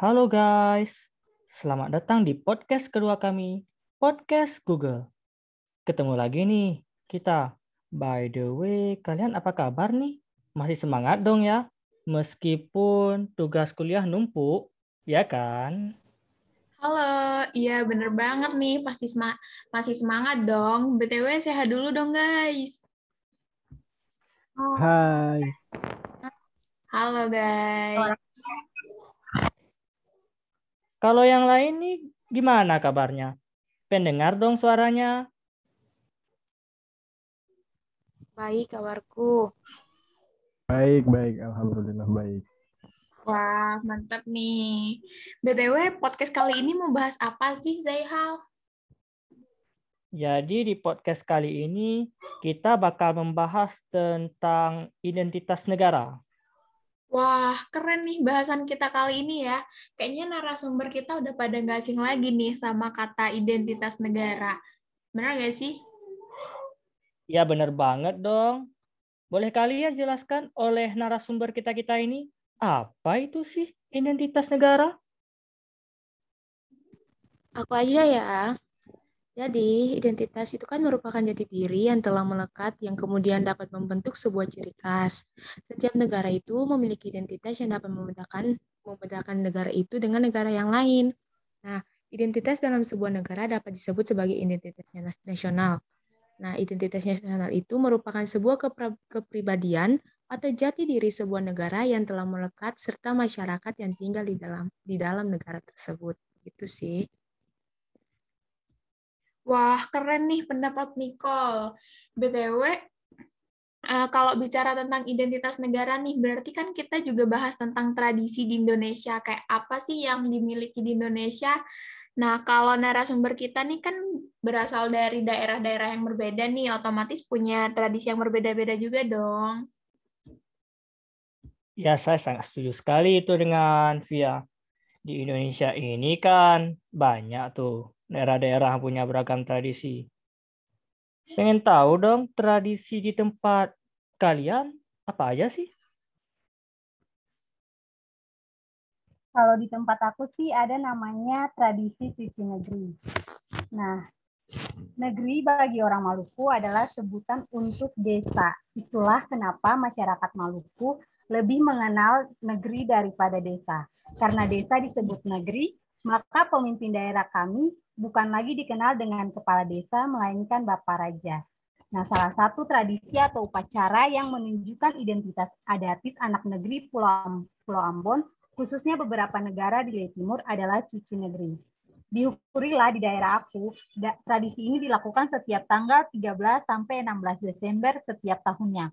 Halo guys, selamat datang di podcast kedua kami, Podcast Google. Ketemu lagi nih kita. By the way, kalian apa kabar nih? Masih semangat dong ya? Meskipun tugas kuliah numpuk, ya kan? Halo, iya bener banget nih, pasti sema masih semangat dong. BTW sehat dulu dong guys. Hai. Halo guys. Kalau yang lain nih gimana kabarnya? Pendengar dong suaranya. Baik kabarku. Baik, baik. Alhamdulillah baik. Wah, mantap nih. BTW, podcast kali ini mau bahas apa sih, Zaihal? Jadi di podcast kali ini kita bakal membahas tentang identitas negara. Wah, keren nih bahasan kita kali ini ya. Kayaknya narasumber kita udah pada nggak asing lagi nih sama kata identitas negara. Benar nggak sih? Ya benar banget dong. Boleh kalian jelaskan oleh narasumber kita-kita ini, apa itu sih identitas negara? Aku aja ya. Jadi, identitas itu kan merupakan jati diri yang telah melekat yang kemudian dapat membentuk sebuah ciri khas. Setiap negara itu memiliki identitas yang dapat membedakan membedakan negara itu dengan negara yang lain. Nah, identitas dalam sebuah negara dapat disebut sebagai identitas nasional. Nah, identitas nasional itu merupakan sebuah kepribadian atau jati diri sebuah negara yang telah melekat serta masyarakat yang tinggal di dalam di dalam negara tersebut. Itu sih. Wah, keren nih pendapat Nicole. BTW, uh, kalau bicara tentang identitas negara nih, berarti kan kita juga bahas tentang tradisi di Indonesia. Kayak apa sih yang dimiliki di Indonesia? Nah, kalau narasumber kita nih kan berasal dari daerah-daerah yang berbeda nih, otomatis punya tradisi yang berbeda-beda juga dong. Ya, saya sangat setuju sekali itu dengan Via. Di Indonesia ini kan banyak tuh daerah-daerah punya beragam tradisi. Pengen tahu dong tradisi di tempat kalian apa aja sih? Kalau di tempat aku sih ada namanya tradisi cuci negeri. Nah, negeri bagi orang Maluku adalah sebutan untuk desa. Itulah kenapa masyarakat Maluku lebih mengenal negeri daripada desa. Karena desa disebut negeri, maka pemimpin daerah kami bukan lagi dikenal dengan kepala desa, melainkan Bapak Raja. Nah, salah satu tradisi atau upacara yang menunjukkan identitas adatis anak negeri Pulau, Pulau Ambon, khususnya beberapa negara di Laut Timur adalah cuci negeri. Di Hukurila di daerah aku, tradisi ini dilakukan setiap tanggal 13 sampai 16 Desember setiap tahunnya.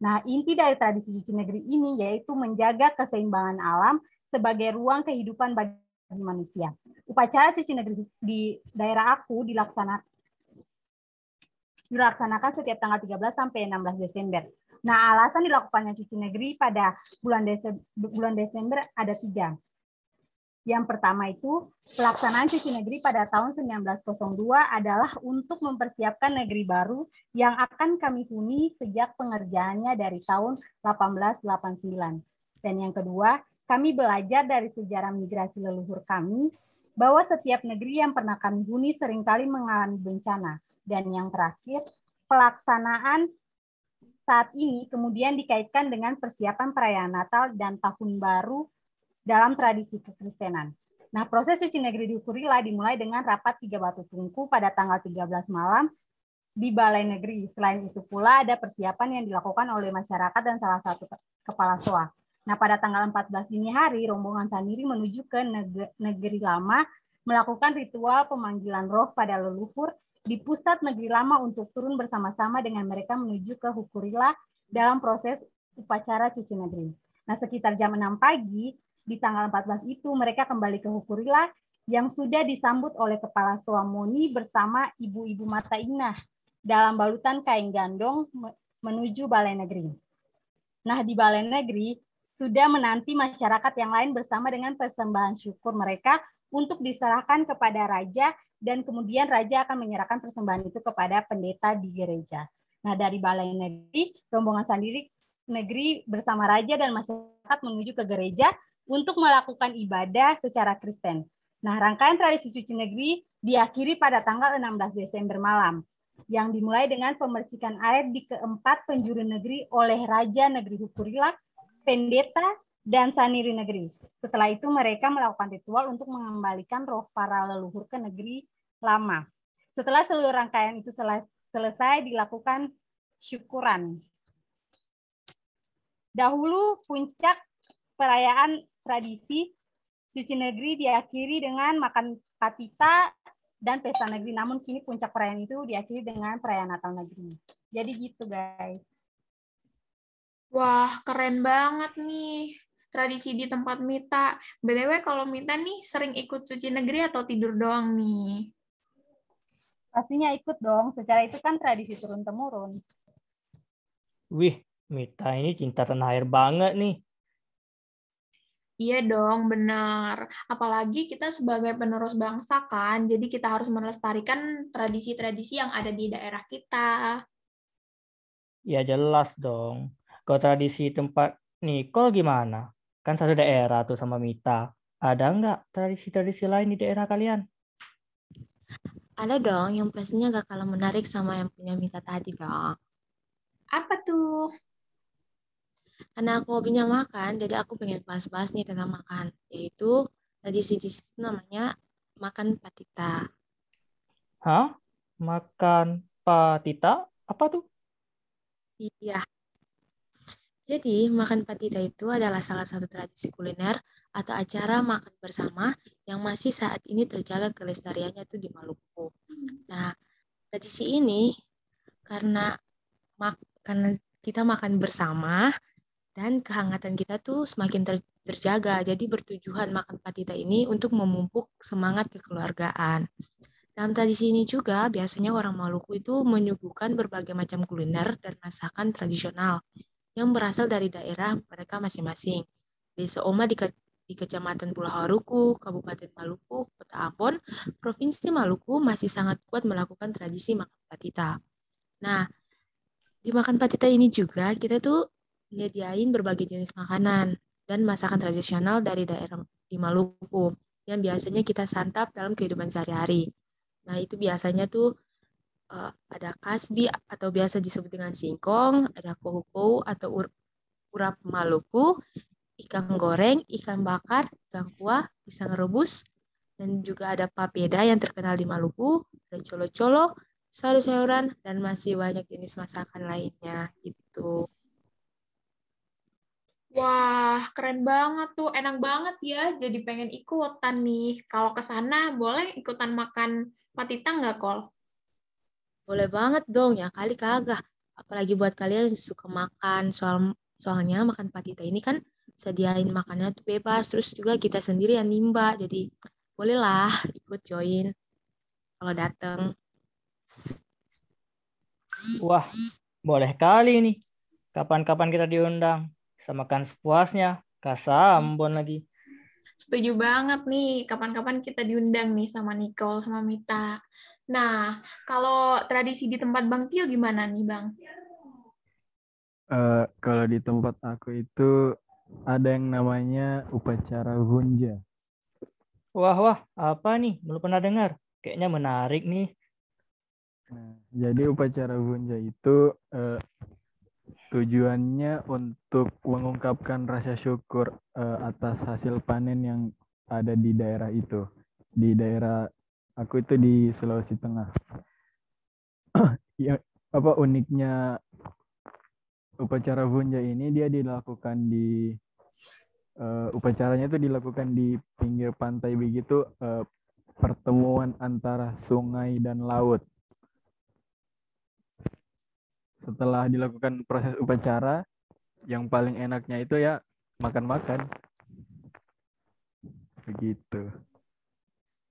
Nah, inti dari tradisi cuci negeri ini yaitu menjaga keseimbangan alam sebagai ruang kehidupan bagi manusia. Upacara cuci negeri di daerah aku dilaksanakan dilaksanakan setiap tanggal 13 sampai 16 Desember. Nah, alasan dilakukannya cuci negeri pada bulan Desember, bulan Desember ada tiga. Yang pertama itu, pelaksanaan cuci negeri pada tahun 1902 adalah untuk mempersiapkan negeri baru yang akan kami huni sejak pengerjaannya dari tahun 1889. Dan yang kedua, kami belajar dari sejarah migrasi leluhur kami bahwa setiap negeri yang pernah kami huni sering kali mengalami bencana. Dan yang terakhir, pelaksanaan saat ini kemudian dikaitkan dengan persiapan perayaan Natal dan Tahun Baru dalam tradisi kekristenan. Nah, proses suci negeri di Ukurila dimulai dengan rapat tiga batu tungku pada tanggal 13 malam di Balai Negeri. Selain itu pula ada persiapan yang dilakukan oleh masyarakat dan salah satu kepala soa. Nah, pada tanggal 14 dini hari, rombongan Saniri menuju ke negeri lama melakukan ritual pemanggilan roh pada leluhur di pusat negeri lama untuk turun bersama-sama dengan mereka menuju ke Hukurila dalam proses upacara cuci negeri. Nah, sekitar jam 6 pagi di tanggal 14 itu mereka kembali ke Hukurila yang sudah disambut oleh kepala Suamoni bersama ibu-ibu mata inah dalam balutan kain gandong menuju balai negeri. Nah, di balai negeri sudah menanti masyarakat yang lain bersama dengan persembahan syukur mereka untuk diserahkan kepada raja dan kemudian raja akan menyerahkan persembahan itu kepada pendeta di gereja. Nah, dari balai negeri, rombongan sendiri negeri bersama raja dan masyarakat menuju ke gereja untuk melakukan ibadah secara Kristen. Nah, rangkaian tradisi cuci negeri diakhiri pada tanggal 16 Desember malam, yang dimulai dengan pemercikan air di keempat penjuru negeri oleh Raja Negeri Hukurilak, Pendeta, dan Saniri Negeri. Setelah itu mereka melakukan ritual untuk mengembalikan roh para leluhur ke negeri lama. Setelah seluruh rangkaian itu selesai dilakukan syukuran. Dahulu puncak perayaan tradisi cuci negeri diakhiri dengan makan patita dan pesta negeri. Namun kini puncak perayaan itu diakhiri dengan perayaan Natal negeri. Jadi gitu guys. Wah, keren banget nih tradisi di tempat Mita. BTW kalau Mita nih sering ikut cuci negeri atau tidur doang nih? Pastinya ikut dong, secara itu kan tradisi turun-temurun. Wih, Mita ini cinta tanah air banget nih. Iya dong, benar. Apalagi kita sebagai penerus bangsa kan, jadi kita harus melestarikan tradisi-tradisi yang ada di daerah kita. Ya jelas dong. Kalau tradisi tempat Nicole gimana? Kan satu daerah tuh sama Mita. Ada nggak tradisi-tradisi lain di daerah kalian? Ada dong, yang pastinya gak kalah menarik sama yang punya Mita tadi dong. Apa tuh? Karena aku hobinya makan, jadi aku pengen bahas-bahas nih tentang makan, yaitu tradisi di situ namanya makan patita. Hah? Makan patita? Apa tuh? Iya. Jadi, makan patita itu adalah salah satu tradisi kuliner atau acara makan bersama yang masih saat ini terjaga kelestariannya tuh di Maluku. Nah, tradisi ini karena mak kita makan bersama, dan kehangatan kita tuh semakin ter terjaga. Jadi bertujuan makan patita ini untuk memupuk semangat kekeluargaan. Dalam tradisi ini juga biasanya orang Maluku itu menyuguhkan berbagai macam kuliner dan masakan tradisional yang berasal dari daerah mereka masing-masing. Desa Oma di, ke di Kecamatan Pulau Haruku, Kabupaten Maluku, Kota Ambon, Provinsi Maluku masih sangat kuat melakukan tradisi makan patita. Nah, di makan patita ini juga kita tuh nyediain berbagai jenis makanan dan masakan tradisional dari daerah di Maluku yang biasanya kita santap dalam kehidupan sehari-hari. Nah, itu biasanya tuh uh, ada kasbi atau biasa disebut dengan singkong, ada kohuko atau ur urap Maluku, ikan goreng, ikan bakar, ikan kuah, pisang rebus, dan juga ada papeda yang terkenal di Maluku, ada colo-colo, sayur-sayuran, dan masih banyak jenis masakan lainnya gitu. Wah, keren banget tuh. Enak banget ya. Jadi pengen ikutan nih. Kalau ke sana boleh ikutan makan patita nggak, Kol? Boleh banget dong ya, kali kagak. Apalagi buat kalian yang suka makan. Soal soalnya makan patita ini kan sediain makannya tuh bebas. Terus juga kita sendiri yang nimba. Jadi bolehlah ikut join kalau datang. Wah, boleh kali nih. Kapan-kapan kita diundang. Bisa makan sepuasnya. Kasambon lagi. Setuju banget nih. Kapan-kapan kita diundang nih sama Nicole, sama Mita. Nah, kalau tradisi di tempat Bang Tio gimana nih, Bang? Uh, kalau di tempat aku itu ada yang namanya upacara gunja. Wah, wah, apa nih? Belum pernah dengar. Kayaknya menarik nih. Nah, jadi upacara gunja itu uh, Tujuannya untuk mengungkapkan rasa syukur uh, atas hasil panen yang ada di daerah itu. Di daerah aku itu di Sulawesi Tengah. ya, apa uniknya upacara bunja ini dia dilakukan di uh, upacaranya itu dilakukan di pinggir pantai begitu uh, pertemuan antara sungai dan laut. Setelah dilakukan proses upacara yang paling enaknya itu ya makan-makan. Begitu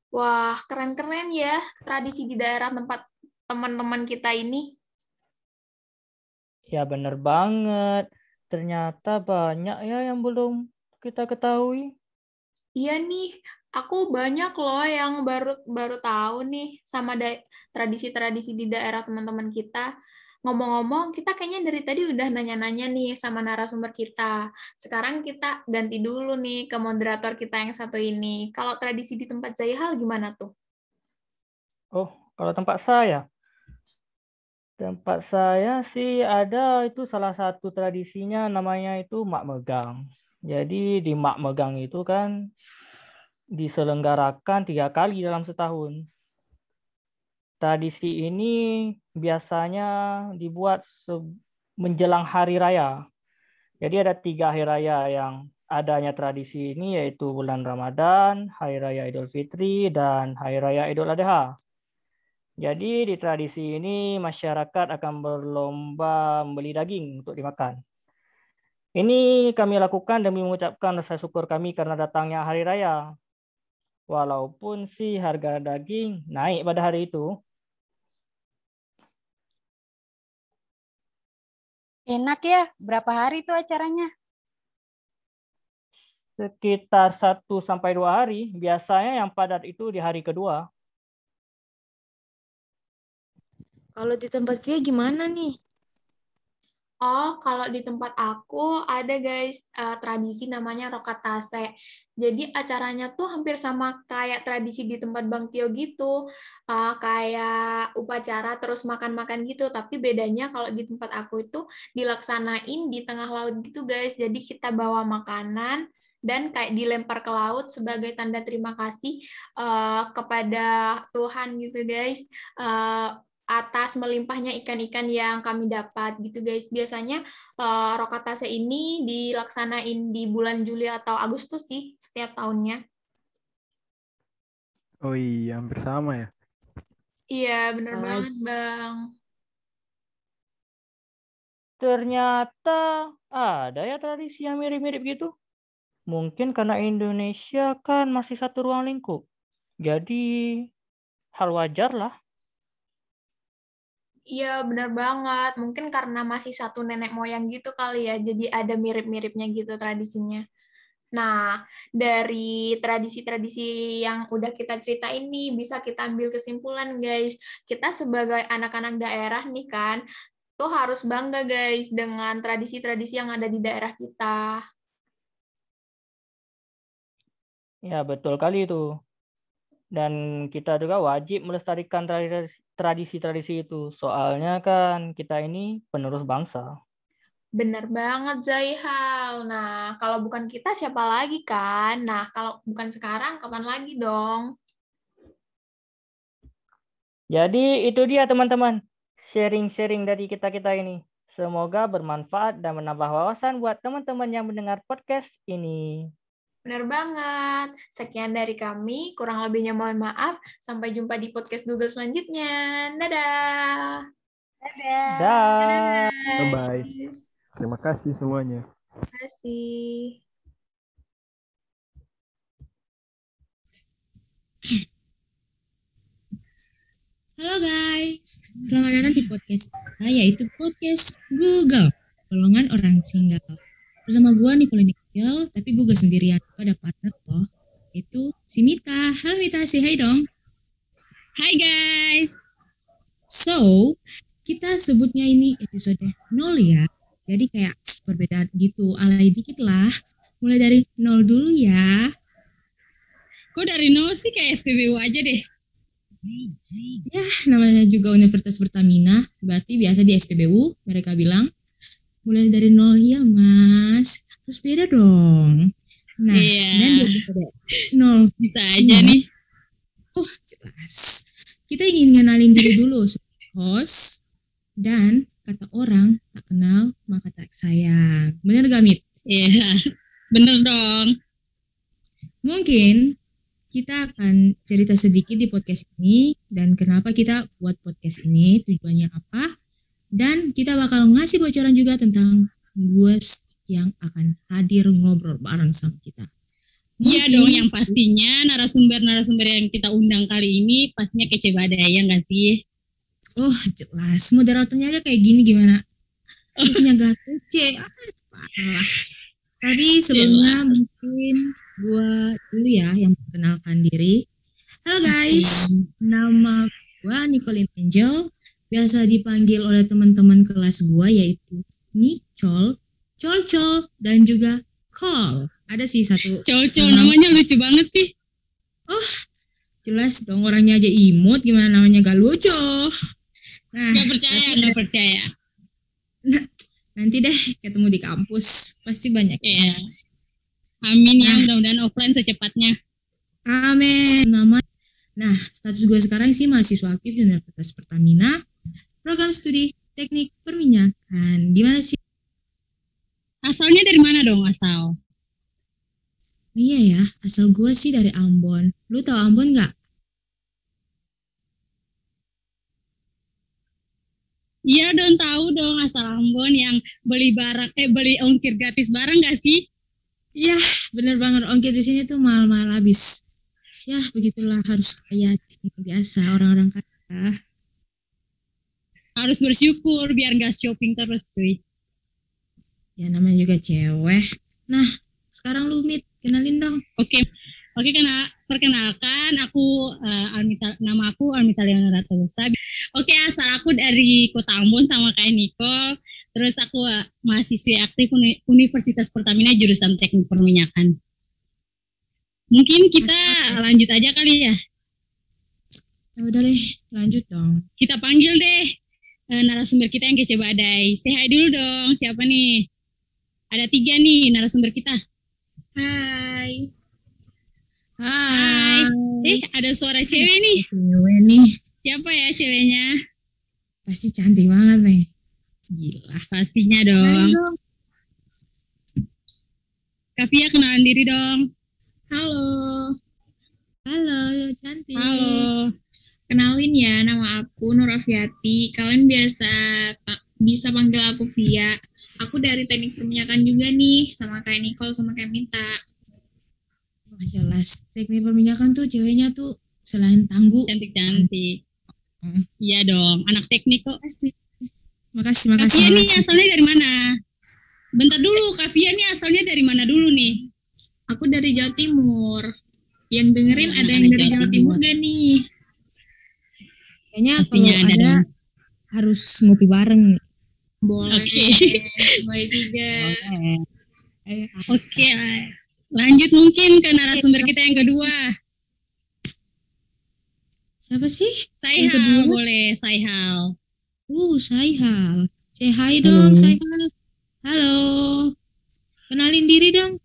wah keren-keren ya tradisi di daerah tempat teman-teman kita ini. Ya bener banget. Ternyata banyak ya yang belum kita ketahui. Iya nih aku banyak loh yang baru baru tahu nih sama tradisi-tradisi di daerah teman-teman kita ngomong-ngomong, kita kayaknya dari tadi udah nanya-nanya nih sama narasumber kita. Sekarang kita ganti dulu nih ke moderator kita yang satu ini. Kalau tradisi di tempat Zaihal gimana tuh? Oh, kalau tempat saya, tempat saya sih ada itu salah satu tradisinya namanya itu mak megang. Jadi di mak megang itu kan diselenggarakan tiga kali dalam setahun. Tradisi ini biasanya dibuat menjelang hari raya. Jadi ada tiga hari raya yang adanya tradisi ini yaitu bulan Ramadan, Hari Raya Idul Fitri, dan Hari Raya Idul Adha. Jadi di tradisi ini masyarakat akan berlomba membeli daging untuk dimakan. Ini kami lakukan demi mengucapkan rasa syukur kami karena datangnya hari raya. Walaupun sih harga daging naik pada hari itu. Enak ya, berapa hari itu acaranya? Sekitar 1 sampai 2 hari, biasanya yang padat itu di hari kedua. Kalau di tempat Via gimana nih? Oh, kalau di tempat aku ada guys uh, tradisi namanya rokatase. Jadi acaranya tuh hampir sama kayak tradisi di tempat Bang Tio gitu, uh, kayak upacara terus makan-makan gitu. Tapi bedanya kalau di tempat aku itu dilaksanain di tengah laut gitu guys. Jadi kita bawa makanan dan kayak dilempar ke laut sebagai tanda terima kasih uh, kepada Tuhan gitu guys. Uh, atas melimpahnya ikan-ikan yang kami dapat gitu guys. Biasanya uh, rokatase ini dilaksanain di bulan Juli atau Agustus sih setiap tahunnya. Oh iya, hampir sama ya. Iya, bener uh, banget, Bang. Ternyata ada ya tradisi yang mirip-mirip gitu. Mungkin karena Indonesia kan masih satu ruang lingkup. Jadi hal wajar lah Iya, benar banget. Mungkin karena masih satu nenek moyang gitu kali ya, jadi ada mirip-miripnya gitu tradisinya. Nah, dari tradisi-tradisi yang udah kita cerita ini, bisa kita ambil kesimpulan, guys. Kita sebagai anak-anak daerah nih kan, tuh harus bangga, guys, dengan tradisi-tradisi yang ada di daerah kita. Ya, betul kali itu. Dan kita juga wajib melestarikan tradisi-tradisi itu. Soalnya kan kita ini penerus bangsa. Bener banget Zaihal. Nah, kalau bukan kita siapa lagi kan? Nah, kalau bukan sekarang kapan lagi dong? Jadi itu dia teman-teman. Sharing-sharing dari kita-kita ini. Semoga bermanfaat dan menambah wawasan buat teman-teman yang mendengar podcast ini. Benar banget. Sekian dari kami. Kurang lebihnya mohon maaf. Sampai jumpa di podcast Google selanjutnya. Dadah. Dadah. Dadah. Bye-bye. Terima kasih semuanya. Terima kasih. Halo guys, selamat datang di podcast saya yaitu podcast Google, golongan orang single. Bersama gue Nicole Tapi gue gak sendirian. Gue ada partner loh, itu si Mita. Halo Mita, say hi dong. Hai guys. So, kita sebutnya ini episode 0 ya. Jadi kayak perbedaan gitu, alay dikit lah. Mulai dari nol dulu ya. Kok dari nol sih kayak SPBU aja deh? Ya, namanya juga Universitas Pertamina, berarti biasa di SPBU, mereka bilang mulai dari nol ya mas terus beda dong nah Iya. dan di episode nol Bisa aja nih. oh jelas kita ingin ngenalin diri dulu host dan kata orang tak kenal maka tak sayang bener gak Mit? Iya. Bener dong. Mungkin kita akan cerita sedikit di podcast ini dan kenapa kita buat podcast ini, tujuannya apa, dan kita bakal ngasih bocoran juga tentang gue yang akan hadir ngobrol bareng sama kita. Iya dong yang pastinya narasumber-narasumber yang kita undang kali ini pastinya kece badai ya nggak sih? Oh jelas, moderatornya aja kayak gini gimana? Terusnya gak kece, ah, parah. Tapi sebelumnya mungkin gue dulu ya yang perkenalkan diri. Halo guys, nama gue Nicolin Angel biasa dipanggil oleh teman-teman kelas gua yaitu Nicol, Colcol, dan juga Call. Ada sih satu Col-col Nama- namanya lucu banget sih. jelas dong orangnya aja imut gimana namanya gak lucu. Nah, Gak percaya, gak percaya. nanti deh ketemu di kampus pasti banyak. Iya. yang Amin ya, Nah. mudah-mudahan offline secepatnya. Amin. Nama Nah, status gue sekarang sih mahasiswa aktif di Universitas Pertamina, program studi teknik perminyakan. Gimana sih? Asalnya dari mana dong asal? Oh iya ya, asal gue sih dari Ambon. Lu tahu Ambon nggak? Iya dong tahu dong asal Ambon yang beli barang eh beli ongkir gratis barang gak sih? Iya, bener banget. Ongkir di sini tuh mahal-mahal habis. Ya, begitulah harus kaya di sini. biasa orang-orang kaya. Harus bersyukur biar gak shopping terus cuy. Ya namanya juga cewek. Nah, sekarang lu Mit, kenalin dong. Oke, oke kena perkenalkan aku eh, Almita, nama aku Almita Leonora Telusa. Oke asal aku dari Kota Ambon sama kayak Nicole. Terus aku eh, mahasiswi aktif Uni- Universitas Pertamina jurusan Teknik Perminyakan. Mungkin kita Asik. lanjut aja kali ya. Ya udah deh, lanjut dong. Kita panggil deh eh, narasumber kita yang kece badai. Say hi dulu dong. Siapa nih? Ada tiga nih narasumber kita. Hai. Hai. Eh, ada suara cewek nih. Cewek nih, Siapa ya ceweknya? pasti cantik banget nih. Gila. Pastinya dong. Kavia kenalan diri dong. Halo. Halo, cantik. Halo. Kenalin ya, nama aku Nur Afiati. Kalian biasa pa- bisa panggil aku Via. Aku dari teknik perminyakan juga nih, sama kayak Nicole sama kayak Minta. Wah, jelas. Teknik perminyakan tuh ceweknya tuh selain tangguh. Cantik-cantik. Hmm. Iya dong, anak teknik kok. Makasih. Makasih, makasih. Kavia nih asalnya dari mana? Bentar dulu, Kavia nih asalnya dari mana dulu nih? Aku dari Jawa Timur. Yang dengerin Hmm, ada yang dari Jawa Jawa Timur. Timur gak nih? Kayaknya Pastinya kalau ada ada, harus ngopi bareng. Boleh. Oke. Boleh juga. Eh, Oke, lanjut mungkin ke narasumber kita yang kedua. siapa sih? Saihal, boleh Saihal. Uh, Saihal. Say hi dong, Halo. Saihal. Halo. Kenalin diri dong.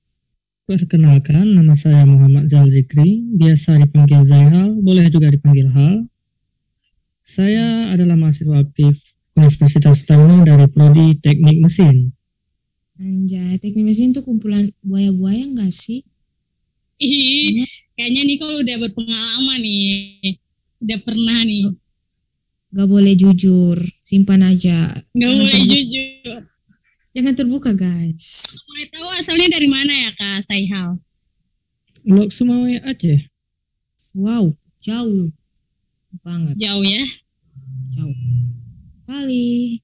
Perkenalkan, nama saya Muhammad Zal Zikri, biasa dipanggil Zaihal, boleh juga dipanggil Hal. Saya adalah mahasiswa aktif Universitas Pertamina dari Prodi Teknik Mesin. Anjay, teknik mesin tuh kumpulan buaya-buaya enggak sih? Ih, kayaknya Nicole udah berpengalaman nih. Udah pernah nih. Gak boleh jujur, simpan aja. Jangan boleh terbuka. jujur. Jangan terbuka, guys. Boleh tahu asalnya dari mana ya Kak Saihal? Lok Sumawe Aceh. Wow, jauh banget, Jauh ya. jauh. Kali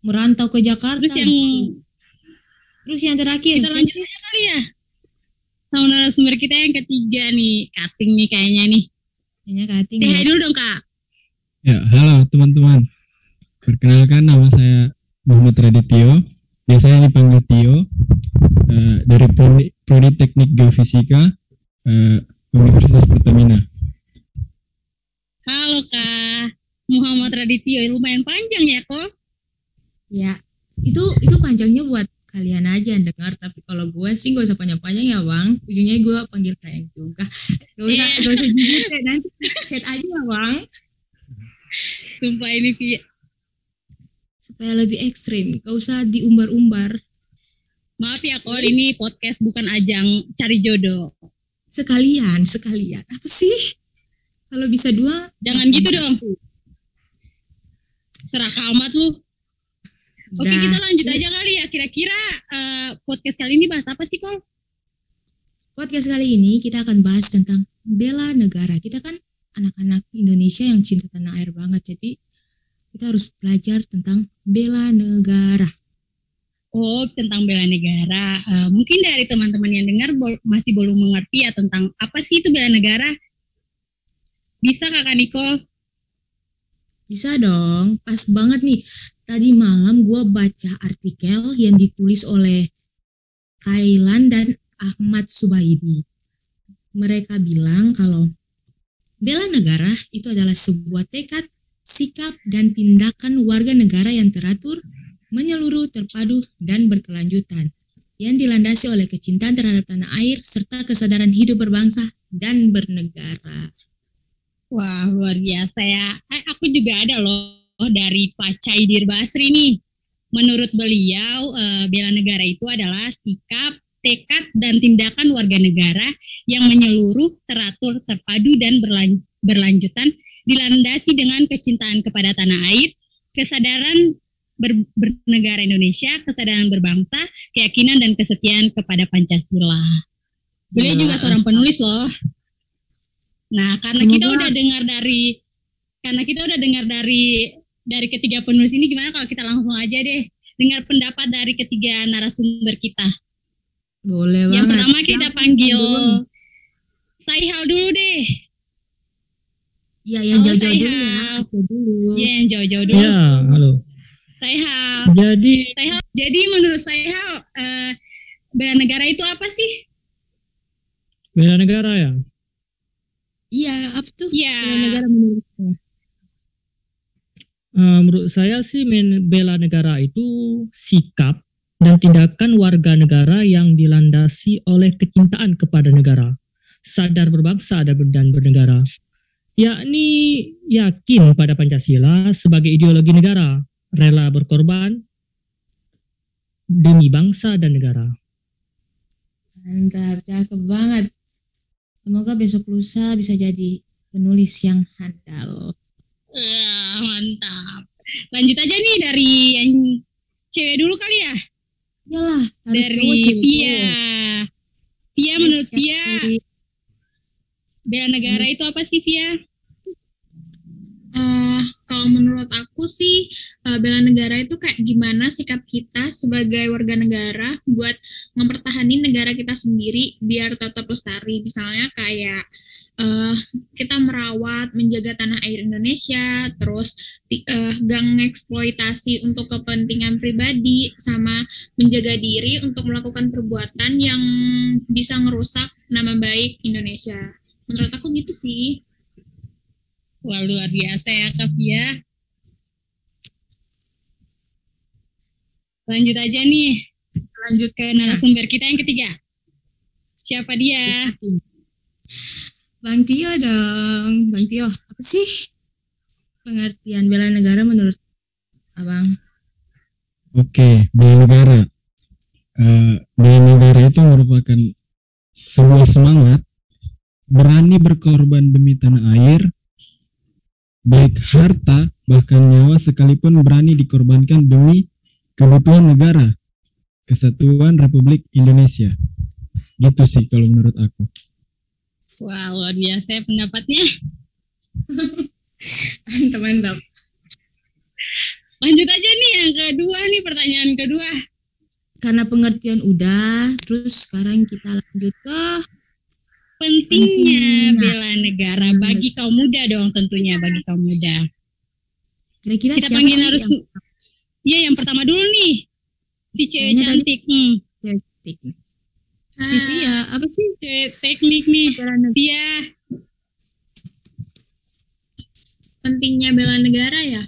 merantau ke Jakarta. Terus yang Terus yang terakhir, kita lanjut aja kali ya. Sama narasumber kita yang ketiga nih, Kating nih kayaknya nih. Kayaknya kating ya. dulu dong Kak. Ya, halo teman-teman. Perkenalkan nama saya Muhammad Radityo. Biasanya dipanggil Tio. eh, dari Prodi, Prodi Teknik Geofisika eh, Universitas Pertamina. Halo Kak. Muhammad Radityo, lumayan panjang ya kok. Ya, itu itu panjangnya buat kalian aja yang dengar. Tapi kalau gue sih gak usah panjang-panjang ya bang. Ujungnya gue panggil sayang juga. Gak usah, Iya. gak usah jujur. Nanti chat aja ya bang. Sumpah ini Vi. Supaya lebih ekstrim. Gak usah diumbar-umbar. Maaf ya kok, ini podcast bukan ajang cari jodoh. Sekalian, sekalian. Apa sih? Kalau bisa dua. Jangan gitu dong. Serah amat lu. Oke Dah. kita lanjut aja kali ya. Kira-kira eh, podcast kali ini bahas apa sih kok? Podcast kali ini kita akan bahas tentang bela negara. Kita kan anak-anak Indonesia yang cinta tanah air banget. Jadi kita harus belajar tentang bela negara. Oh tentang bela negara. Eh, mungkin dari teman-teman yang dengar bol- masih belum mengerti ya tentang apa sih itu bela negara. Bisa kakak Nicole? Bisa dong, pas banget nih. Tadi malam gue baca artikel yang ditulis oleh Kailan dan Ahmad Subaidi. Mereka bilang kalau bela negara itu adalah sebuah tekad, sikap, dan tindakan warga negara yang teratur, menyeluruh, terpadu, dan berkelanjutan yang dilandasi oleh kecintaan terhadap tanah air serta kesadaran hidup berbangsa dan bernegara. Wah, luar biasa ya. Eh, aku juga ada loh dari Pak Caidir Basri nih. Menurut beliau, eh, bela negara itu adalah sikap, tekad, dan tindakan warga negara yang menyeluruh, teratur, terpadu, dan berlan berlanjutan dilandasi dengan kecintaan kepada tanah air, kesadaran ber, bernegara Indonesia, kesadaran berbangsa, keyakinan dan kesetiaan kepada Pancasila. Beliau juga seorang penulis loh. Nah, karena Semoga... kita udah dengar dari karena kita udah dengar dari dari ketiga penulis ini gimana kalau kita langsung aja deh dengar pendapat dari ketiga narasumber kita. Boleh Yang banget. pertama kita panggil Saihal dulu deh. Ya, yang jauh-jauh dulu ya. Iya, yang jauh-jauh dulu. Ya, halo. Saya Jadi saya jadi menurut saya uh, bela negara itu apa sih? Bela negara ya? Apa tuh? Iya. Bela negara menurut saya. Uh, menurut saya sih men bela negara itu sikap dan tindakan warga negara yang dilandasi oleh kecintaan kepada negara, sadar berbangsa dan bernegara, yakni yakin pada Pancasila sebagai ideologi negara, rela berkorban demi bangsa dan negara. Mantap, cakep banget. Semoga besok lusa bisa jadi penulis yang handal. Ya, mantap. Lanjut aja nih dari yang cewek dulu kali ya. Iyalah, harus dari cowok cewek. Pia. Pia menurut Pia bela negara itu apa sih Pia? Uh, kalau menurut aku sih uh, bela negara itu kayak gimana sikap kita sebagai warga negara buat mempertahankan negara kita sendiri biar tetap lestari. Misalnya kayak uh, kita merawat, menjaga tanah air Indonesia, terus uh, gak ngeksploitasi untuk kepentingan pribadi, sama menjaga diri untuk melakukan perbuatan yang bisa ngerusak nama baik Indonesia. Menurut aku gitu sih. Wah luar biasa ya Kak Pia. Lanjut aja nih. Lanjut ke narasumber kita yang ketiga. Siapa dia? Bang Tio dong. Bang Tio, apa sih pengertian bela negara menurut Abang? Oke, bela negara. Uh, bela negara itu merupakan sebuah semangat berani berkorban demi tanah air, baik harta bahkan nyawa sekalipun berani dikorbankan demi kebutuhan negara, kesatuan Republik Indonesia. Gitu sih kalau menurut aku. Wah, luar biasa ya pendapatnya. mantap, mantap. Lanjut aja nih yang kedua nih pertanyaan kedua. Karena pengertian udah, terus sekarang kita lanjut ke pentingnya bela negara bagi kaum muda dong tentunya bagi kaum muda. Kira-kira kita siapa panggil sih harus yang... Iya yang pertama dulu nih si cewek Kayaknya cantik. Hmm. cantik? Si Via, apa sih? Cewek teknik nih. Bela negara. Via. Pentingnya bela negara ya?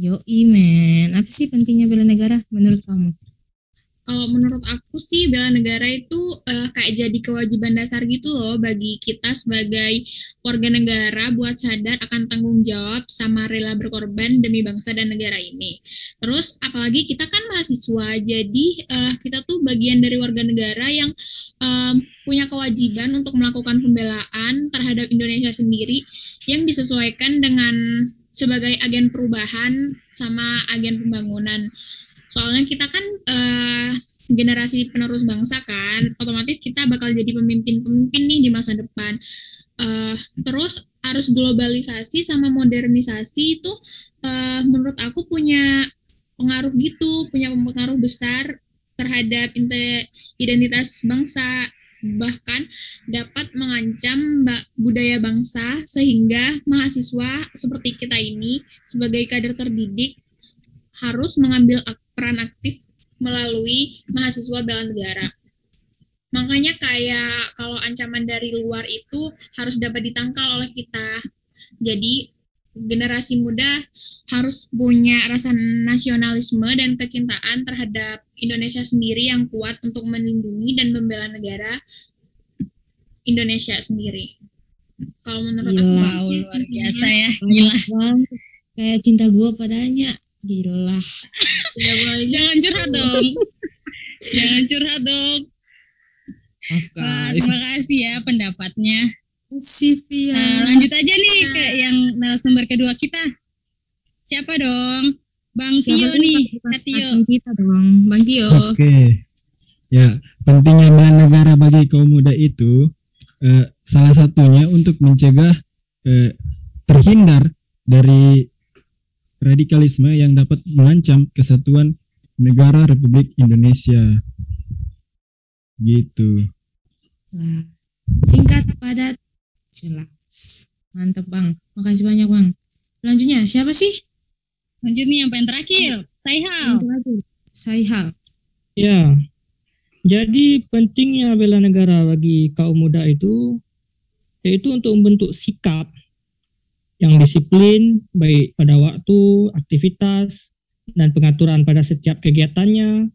Yo, men. Apa sih pentingnya bela negara menurut kamu? Kalau menurut aku sih bela negara itu uh, kayak jadi kewajiban dasar gitu loh bagi kita sebagai warga negara buat sadar akan tanggung jawab sama rela berkorban demi bangsa dan negara ini. Terus apalagi kita kan mahasiswa, jadi uh, kita tuh bagian dari warga negara yang um, punya kewajiban untuk melakukan pembelaan terhadap Indonesia sendiri yang disesuaikan dengan sebagai agen perubahan sama agen pembangunan soalnya kita kan uh, generasi penerus bangsa kan otomatis kita bakal jadi pemimpin-pemimpin nih di masa depan. Uh, terus harus globalisasi sama modernisasi itu uh, menurut aku punya pengaruh gitu punya pengaruh besar terhadap identitas bangsa. Bahkan dapat mengancam budaya bangsa sehingga mahasiswa seperti kita ini sebagai kader terdidik harus mengambil peran aktif melalui mahasiswa bela negara. Makanya kayak kalau ancaman dari luar itu harus dapat ditangkal oleh kita. Jadi generasi muda harus punya rasa nasionalisme dan kecintaan terhadap Indonesia sendiri yang kuat untuk melindungi dan membela negara Indonesia sendiri. Kalau menurut aku, Gila. Wow, luar biasa ya. Gila. Kayak cinta gue padanya. Gila. Tidak boleh Jangan curhat dong. Jangan curhat dong. Maaf Wah, guys. terima kasih ya pendapatnya. Sip ya. Nah, lanjut aja nih ke yang narasumber kedua kita. Siapa dong? Bang Siapa Tio nih. Kak Tio. kita dong. Bang Tio. Oke. Ya, pentingnya bela negara bagi kaum muda itu eh, salah satunya untuk mencegah eh, terhindar dari radikalisme yang dapat mengancam kesatuan negara Republik Indonesia. Gitu. Lah. Singkat, padat, jelas. Mantep bang. Makasih banyak bang. Selanjutnya siapa sih? Lanjut nih yang paling terakhir. Saihal. Saihal. Ya, jadi pentingnya bela negara bagi kaum muda itu yaitu untuk membentuk sikap yang disiplin baik pada waktu, aktivitas, dan pengaturan pada setiap kegiatannya.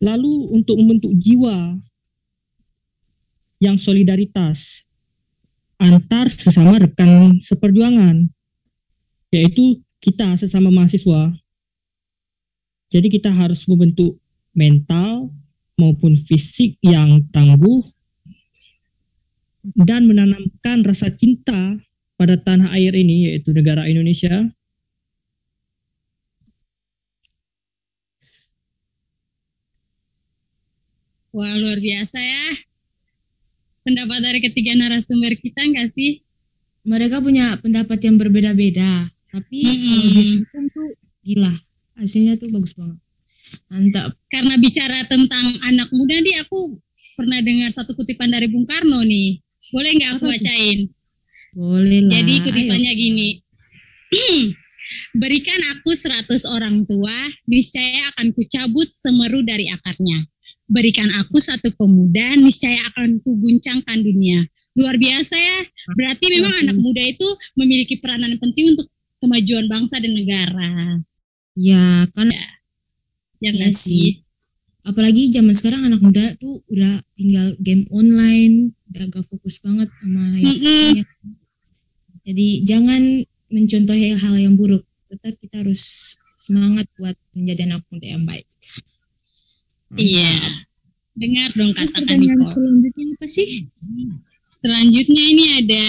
Lalu untuk membentuk jiwa yang solidaritas antar sesama rekan seperjuangan, yaitu kita sesama mahasiswa. Jadi kita harus membentuk mental maupun fisik yang tangguh dan menanamkan rasa cinta pada tanah air ini yaitu negara Indonesia. Wah, luar biasa ya. Pendapat dari ketiga narasumber kita enggak sih? Mereka punya pendapat yang berbeda-beda. Tapi kalau Mm-mm. dirangkum tuh gila. Hasilnya tuh bagus banget. Mantap. Karena bicara tentang anak muda nih, aku pernah dengar satu kutipan dari Bung Karno nih. Boleh nggak aku bacain? Boleh lah. Jadi Ayo. kutipannya gini. Berikan aku 100 orang tua, niscaya akan kucabut semeru dari akarnya. Berikan aku satu pemuda, niscaya akan kuguncangkan dunia. Luar biasa ya. Berarti memang Waduh. anak muda itu memiliki peranan penting untuk kemajuan bangsa dan negara. Ya kan Ya Iya nggak sih. sih? apalagi zaman sekarang anak muda tuh udah tinggal game online, udah gak fokus banget sama yang Mm-mm. Jadi jangan mencontohi hal yang buruk. Tetap kita harus semangat buat menjadi anak muda yang baik. Iya. Dengar dong Terus Niko. selanjutnya apa sih? Selanjutnya ini ada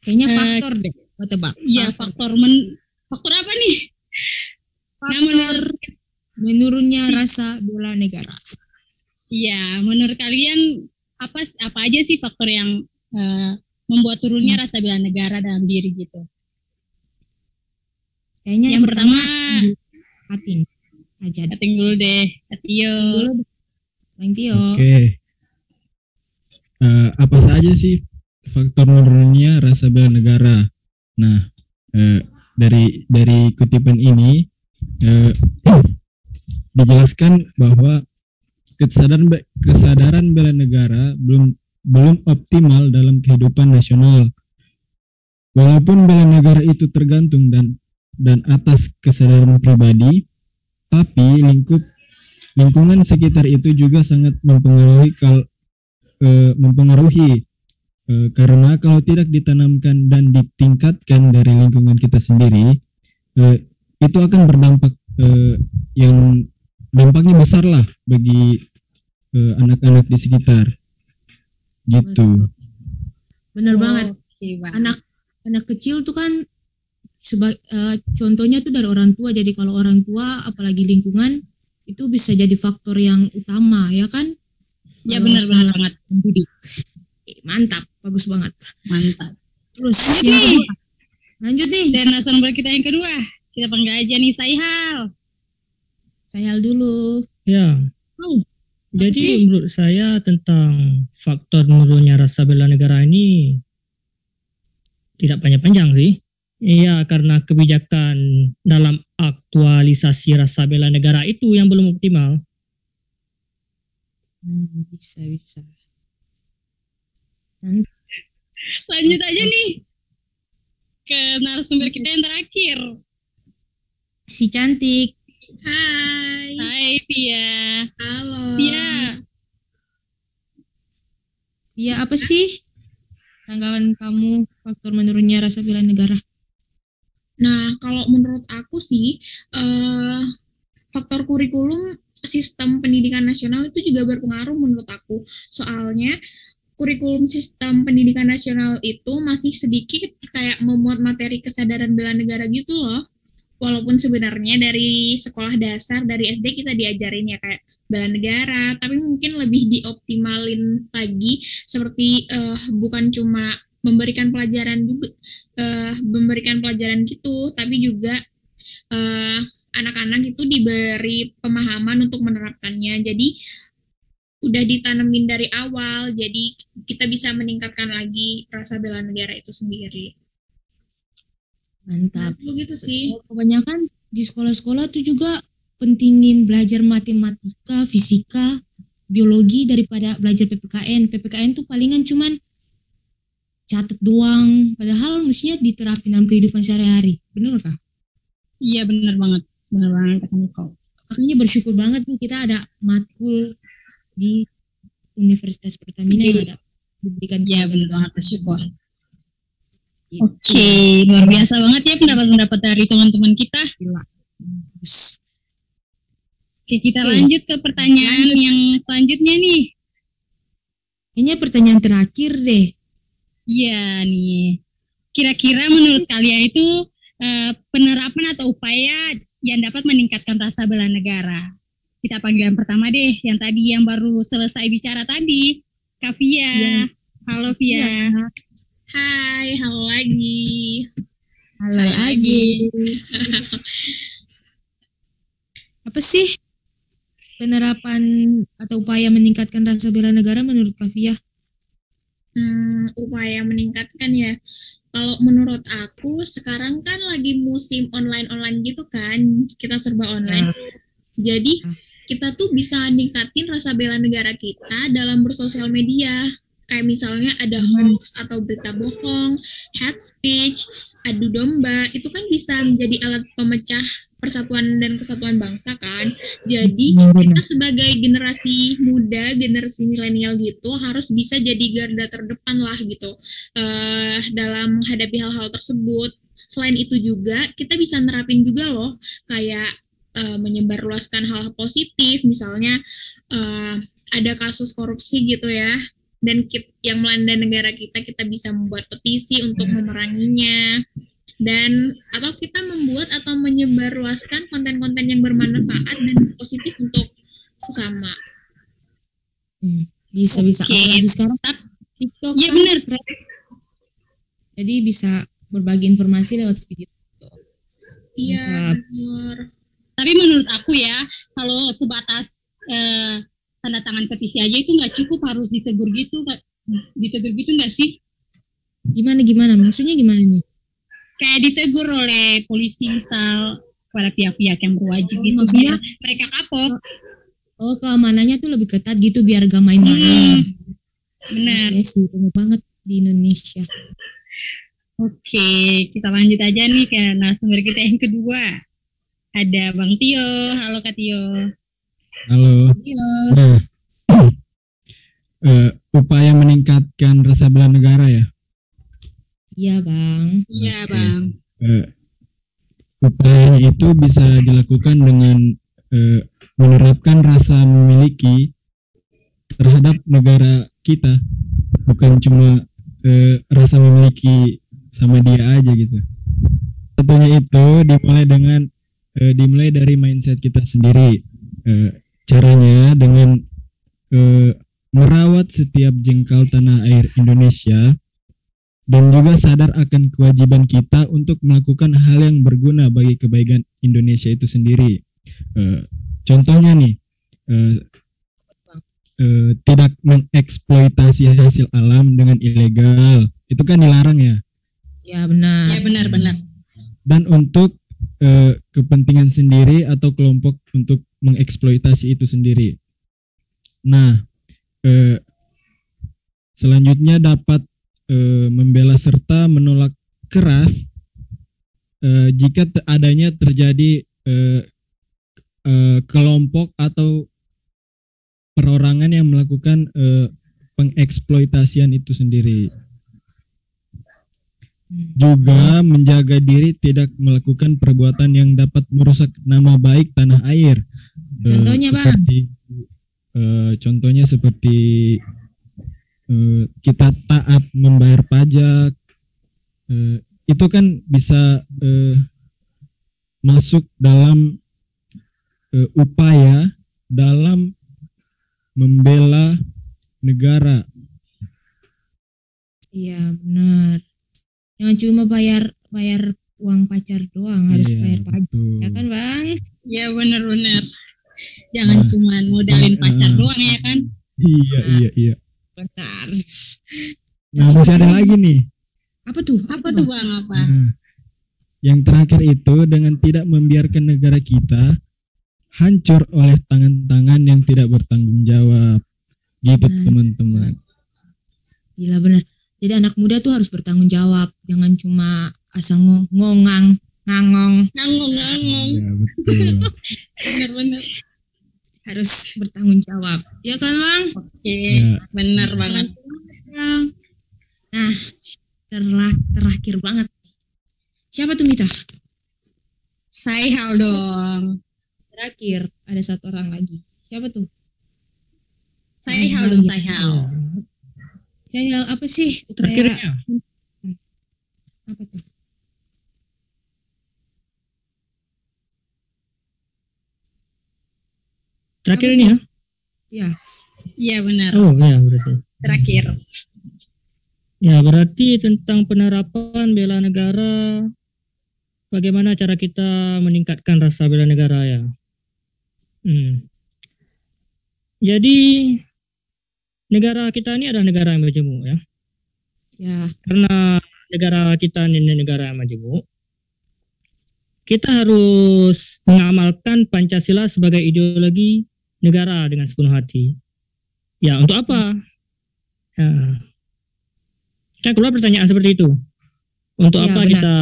Kayaknya Eh, faktor deh. Kau tebak. ya Faktor. faktor men faktor apa nih? Nah, Faktor menurut menurunnya rasa bela negara. Iya, menurut kalian apa apa aja sih faktor yang eh, membuat turunnya Hmm. rasa bela negara dalam diri gitu? Kayaknya yang pertama, Atin. Aja. cutting dulu deh, Tio. Dulu Bang Tio. Oke. Eh, apa saja sih faktor menurunnya rasa bela negara? Nah, eh, dari dari kutipan ini eh, dijelaskan bahwa kesadaran kesadaran bela negara belum belum optimal dalam kehidupan nasional. Walaupun bela negara itu tergantung dan dan atas kesadaran pribadi, tapi lingkup lingkungan sekitar itu juga sangat mempengaruhi kal, eh, mempengaruhi Eh, karena kalau tidak ditanamkan dan ditingkatkan dari lingkungan kita sendiri eh, itu akan berdampak eh, yang dampaknya besar lah bagi anak-anak di sekitar gitu. Bener Oh, banget. Anak anak kecil tuh kan seba, eh, contohnya tuh dari orang tua. Jadi kalau orang tua apalagi lingkungan itu bisa jadi faktor yang utama ya kan? Ya salah banget, mendidik. Eh, Mantap, bagus banget. mantap. Terus Lanjut yang nih. kedua. Lanjut nih. Dan narasumber kita yang kedua, kita panggil aja nih Saihal. Saya dulu. Ya. Oh, Jadi sih? menurut saya tentang faktor menurunnya rasa bela negara ini tidak panjang-panjang sih. Iya, karena kebijakan dalam aktualisasi rasa bela negara itu yang belum optimal. Hmm, bisa, bisa. Lanjut aja nih ke narasumber kita yang terakhir. Si cantik. Hai. Hai Pia. Halo. Pia, Ya apa sih tanggapan kamu faktor menurunnya rasa bela negara? Nah, kalau menurut aku sih, eh, faktor kurikulum sistem pendidikan nasional itu juga berpengaruh menurut aku. Soalnya, kurikulum sistem pendidikan nasional itu masih sedikit kayak memuat materi kesadaran bela negara gitu loh. Walaupun sebenarnya dari sekolah dasar, dari SD kita diajarin ya kayak bela negara, tapi mungkin lebih dioptimalin lagi seperti eh, bukan cuma memberikan pelajaran juga eh, memberikan pelajaran gitu, tapi juga eh, anak-anak itu diberi pemahaman untuk menerapkannya. Jadi udah ditanemin dari awal, jadi kita bisa meningkatkan lagi rasa bela negara itu sendiri. Mantap. Begitu sih. Kebanyakan di sekolah-sekolah tuh juga pentingin belajar matematika, fisika, biologi daripada belajar PPKN. PPKN tuh palingan cuman catat doang, padahal mestinya diterapin dalam kehidupan sehari-hari. Bener kah? iya bener banget. Bener banget kata Nicole. Makanya bersyukur banget nih kita ada matkul di Universitas Pertamina yang ada pendidikan Iya bener banget bersyukur. Gitu. Oke, luar biasa banget ya pendapat-pendapat dari teman-teman kita. Gila. Bagus. Oke, kita Oke. lanjut ke pertanyaan yang selanjutnya nih. Kayaknya pertanyaan terakhir deh. Iya nih. Kira-kira menurut kalian itu eh, penerapan atau upaya yang dapat meningkatkan rasa bela negara? Kita panggil yang pertama deh, yang tadi yang baru selesai bicara tadi. Kak Via. Iya. Halo Via. Hai, halo lagi. Halo Halo lagi. Apa sih penerapan atau upaya meningkatkan rasa bela negara menurut Kavia? Hmm, upaya meningkatkan ya. Kalau menurut aku sekarang kan lagi musim online-online gitu kan, kita serba online. Jadi Ah. kita tuh bisa ningkatin rasa bela negara kita dalam bersosial media. Kayak misalnya ada hoax atau berita bohong, hate speech, adu domba, itu kan bisa menjadi alat pemecah persatuan dan kesatuan bangsa kan. Jadi kita sebagai generasi muda, generasi milenial gitu harus bisa jadi garda terdepan lah gitu eh dalam menghadapi hal-hal tersebut. Selain itu juga kita bisa nerapin juga loh kayak eh, menyebarluaskan hal positif, misalnya eh, ada kasus korupsi gitu ya, dan kit- yang melanda negara kita kita bisa membuat petisi untuk memeranginya dan atau kita membuat atau menyebarluaskan konten-konten yang bermanfaat dan positif untuk sesama. Bisa bisa Oke. apalagi sekarang TikTok Iya kan bener. Jadi bisa berbagi informasi lewat video. Iya. Tapi menurut aku ya, kalau sebatas eh, tanda tangan petisi aja itu nggak cukup harus ditegur gitu, ditegur gitu nggak sih? Gimana gimana? Maksudnya gimana nih? Kayak ditegur oleh polisi misal pada pihak-pihak yang berwajib Oh, gitu, maksudnya- mereka kapok. Oh keamanannya tuh lebih ketat gitu biar gak main-main. Hmm, benar. Ya sih, bener banget di Indonesia. Oke, kita lanjut aja nih ke narasumber kita yang kedua. Ada Bang Tio. Halo Kak Tio. Halo. Iya. Nah, eh, upaya meningkatkan rasa bela negara ya. Iya bang. Iya Oke. Bang. Eh, upayanya itu bisa dilakukan dengan eh, menerapkan rasa memiliki terhadap negara kita, bukan cuma eh, rasa memiliki sama dia aja gitu. Satunya itu dimulai dengan eh, dimulai dari mindset kita sendiri. Eh, caranya dengan eh, merawat setiap jengkal tanah air Indonesia dan juga sadar akan kewajiban kita untuk melakukan hal yang berguna bagi kebaikan Indonesia itu sendiri. Eh, contohnya nih eh, eh, tidak mengeksploitasi hasil alam dengan ilegal itu kan dilarang ya Ya benar. Ya benar-benar. dan untuk eh, kepentingan sendiri atau kelompok untuk mengeksploitasi itu sendiri. Nah, eh, selanjutnya dapat eh, membela serta menolak keras eh, jika te- adanya terjadi eh, eh, kelompok atau perorangan yang melakukan eh, pengeksploitasian itu sendiri juga menjaga diri tidak melakukan perbuatan yang dapat merusak nama baik tanah air. Eh, Contohnya, Bang? seperti, eh, contohnya seperti eh, kita taat membayar pajak, eh, itu kan bisa eh, masuk dalam eh, upaya dalam membela negara. Iya benar. Jangan cuma bayar bayar uang pacar doang, harus Iya, bayar pajak. betul. Ya kan bang? Ya benar-benar. Jangan Nah, cuman modalin pacar eh, doang ya kan. Iya, iya, iya. Benar. Nah, masih ada lagi nih. Apa tuh? Apa tuh bang apa? Nah, yang terakhir itu dengan tidak membiarkan negara kita hancur oleh tangan-tangan yang tidak bertanggung jawab. Gitu Hmm. teman-teman. Gila benar. Jadi anak muda tuh harus bertanggung jawab, jangan cuma asal ngo- ngongang, ngangong, Ngangong-ngangong. Ya betul. Benar-benar. Harus bertanggung jawab. Ya kan bang? Oke. Ya. Benar banget. Bang. Nah, terla- terakhir banget. Siapa tuh Mita? Say hal dong. Terakhir ada satu orang lagi. Siapa tuh? Say hal dong, say hal. Saya apa sih? Terakhirnya, apa tuh? Terakhir ini ya. Ya, Iya benar. Oh ya berarti. Terakhir. Ya berarti tentang penerapan bela negara. Bagaimana cara kita meningkatkan rasa bela negara ya? Hmm. Jadi negara kita ini adalah negara yang majemuk ya. ya, karena negara kita ini negara yang majemuk, kita harus mengamalkan Pancasila sebagai ideologi negara dengan sepenuh hati. Ya, untuk apa? Ya. Kan keluar pertanyaan seperti itu. Untuk Ya, apa benar. kita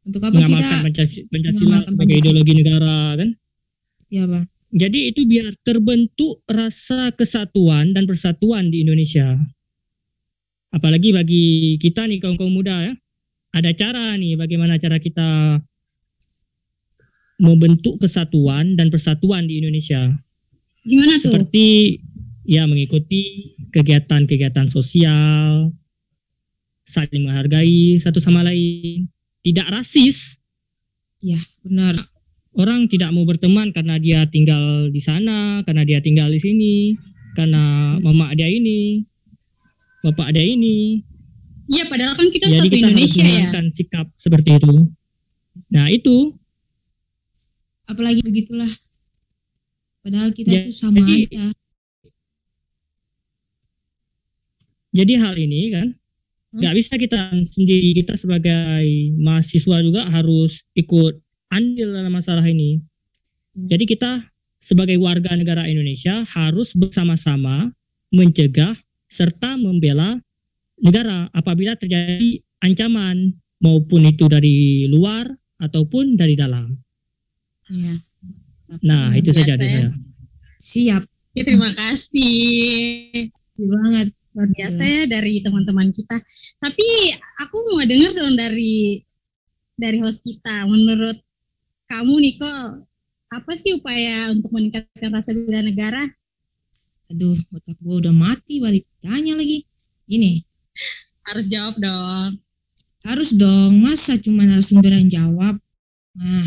untuk apa kita? mengamalkan Pancasila, Pancasila mengamalkan sebagai Pancasila? ideologi negara kan? Ya bang. Jadi itu biar terbentuk rasa kesatuan dan persatuan di Indonesia. Apalagi bagi kita nih kaum-kaum muda ya. Ada cara nih bagaimana cara kita membentuk kesatuan dan persatuan di Indonesia. Gimana tuh? Seperti ya mengikuti kegiatan-kegiatan sosial, saling menghargai satu sama lain, tidak rasis, Benar. orang tidak mau berteman karena dia tinggal di sana, karena dia tinggal di sini, karena mama dia ini, bapak dia ini. Iya padahal kan kita Jadi satu kita harus Indonesia ya. menentukan sikap seperti itu. Nah itu, Apalagi begitulah. Padahal kita Ya, tuh sama jadi- aja. jadi hal ini kan, nggak bisa kita sendiri kita sebagai mahasiswa juga harus ikut andil dalam masalah ini. Jadi kita sebagai warga negara Indonesia harus bersama-sama mencegah serta membela negara apabila terjadi ancaman maupun itu dari luar ataupun dari dalam. Ya. Nah, itu saja dari ya. saya. Siap. Oke, terima kasih. Iya banget. Luar biasa ya dari teman-teman kita. Tapi aku mau dengar dong dari dari host kita. Menurut kamu Nicole, apa sih upaya untuk meningkatkan rasa bela negara? Aduh, otak gua udah mati balik tanya lagi. Ini Harus jawab dong. harus dong masa cuma narasumber yang jawab nah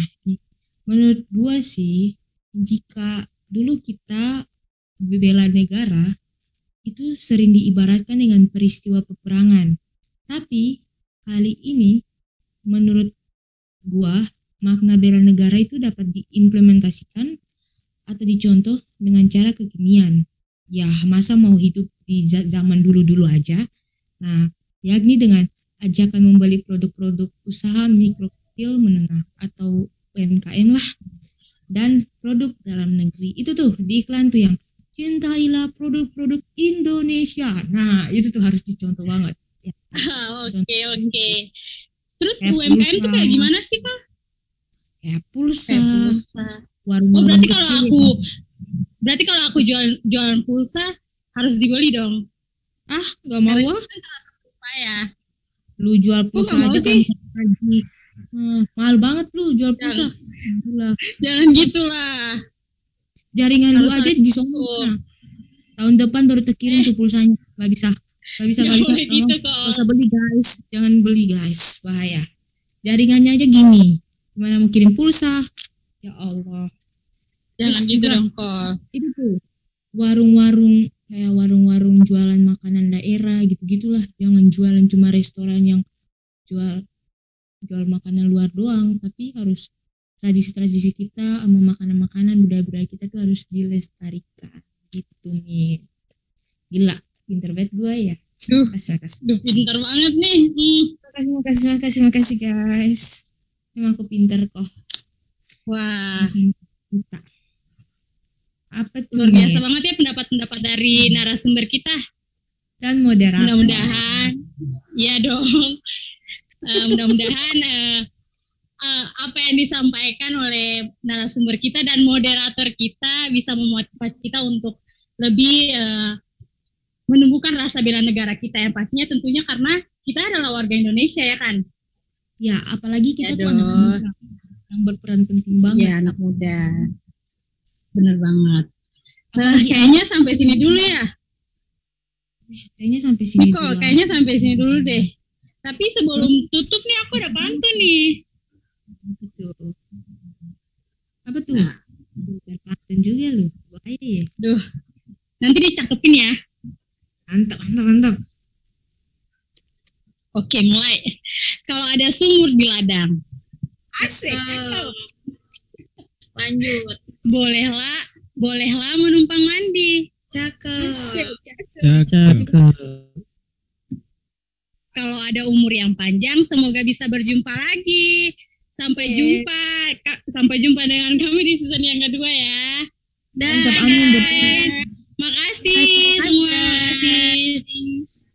menurut gua sih jika dulu kita bela negara itu sering diibaratkan dengan peristiwa peperangan tapi kali ini menurut gua makna bela negara itu dapat diimplementasikan atau dicontoh dengan cara kekinian. Ya, masa mau hidup di za- zaman dulu-dulu aja? Nah, yakni dengan ajakan membeli produk-produk usaha mikro kecil menengah atau UMKM lah dan produk dalam negeri. Itu tuh di iklan tuh yang cintailah produk-produk Indonesia. Nah, itu tuh harus dicontoh banget. Ya, Oke oke. Terus Kayak UMKM tuh kayak pulsa. gimana sih kak? kayak pulsa, Kayak pulsa. warung Oh berarti kalau aku berarti kalau aku jual jualan pulsa harus dibeli dong. ah nggak mau ah, kan upaya. lu jual pulsa aja sih? kan Hmm, mahal banget lu jual pulsa. Gila. Jangan gitulah. Jaringan lu aja di sana. tahun depan baru terkirim tuh pulsanya. Gak bisa. Gak bisa, gak bisa. Tolong, gitu Gak usah beli guys. Jangan beli guys. Bahaya. Jaringannya aja gini. Gimana mau kirim pulsa? Ya Allah. Jangan Terus gitu juga- dong kok. Itu tuh. Warung-warung kayak warung-warung jualan makanan daerah gitu-gitulah. Jangan jualan cuma restoran yang jual jual makanan luar doang, tapi harus tradisi-tradisi kita sama makanan-makanan budaya-budaya kita tuh harus dilestarikan gitu nih. Gila, pinter banget gue ya. Duh. Makasih, makasih. Duh, pintar banget nih. Hmm. Makasih, makasih, makasih, makasih guys. Emang aku pinter kok. Wah, Kita. Apa tuh? luar biasa Nih? banget ya pendapat-pendapat dari narasumber kita. Dan moderator. Mudah-mudahan, ya dong. Eh, mudah-mudahan eh, eh, apa yang disampaikan oleh narasumber kita dan moderator kita bisa memotivasi kita untuk lebih eh, menumbuhkan rasa bela negara kita yang pastinya tentunya karena kita adalah warga Indonesia ya kan? Ya, apalagi kita Ya tuh anak dong. muda yang berperan penting banget. Iya anak muda. Bener banget. Nah, kayaknya sampai sini dulu ya. Kayaknya sampai sini kayaknya sampai sini dulu deh. Tapi sebelum tutup nih aku ada pantun nih. Apa tuh? Apa tuh? Nah. Pantun juga lu. Bahaya ya. Nanti dicakepin ya. Mantap, mantap, mantap. Oke, mulai. Kalau ada sumur di ladang, Asik. Oh. lanjut. Bolehlah, bolehlah menumpang mandi. Cakep. Asik. Cakep. Kalau ada umur yang panjang, semoga bisa berjumpa lagi. Sampai Oke. jumpa, sampai jumpa dengan kami di season yang kedua ya. Dah Mantap, amin, guys. Makasih Makasih, semua. guys. Makasih.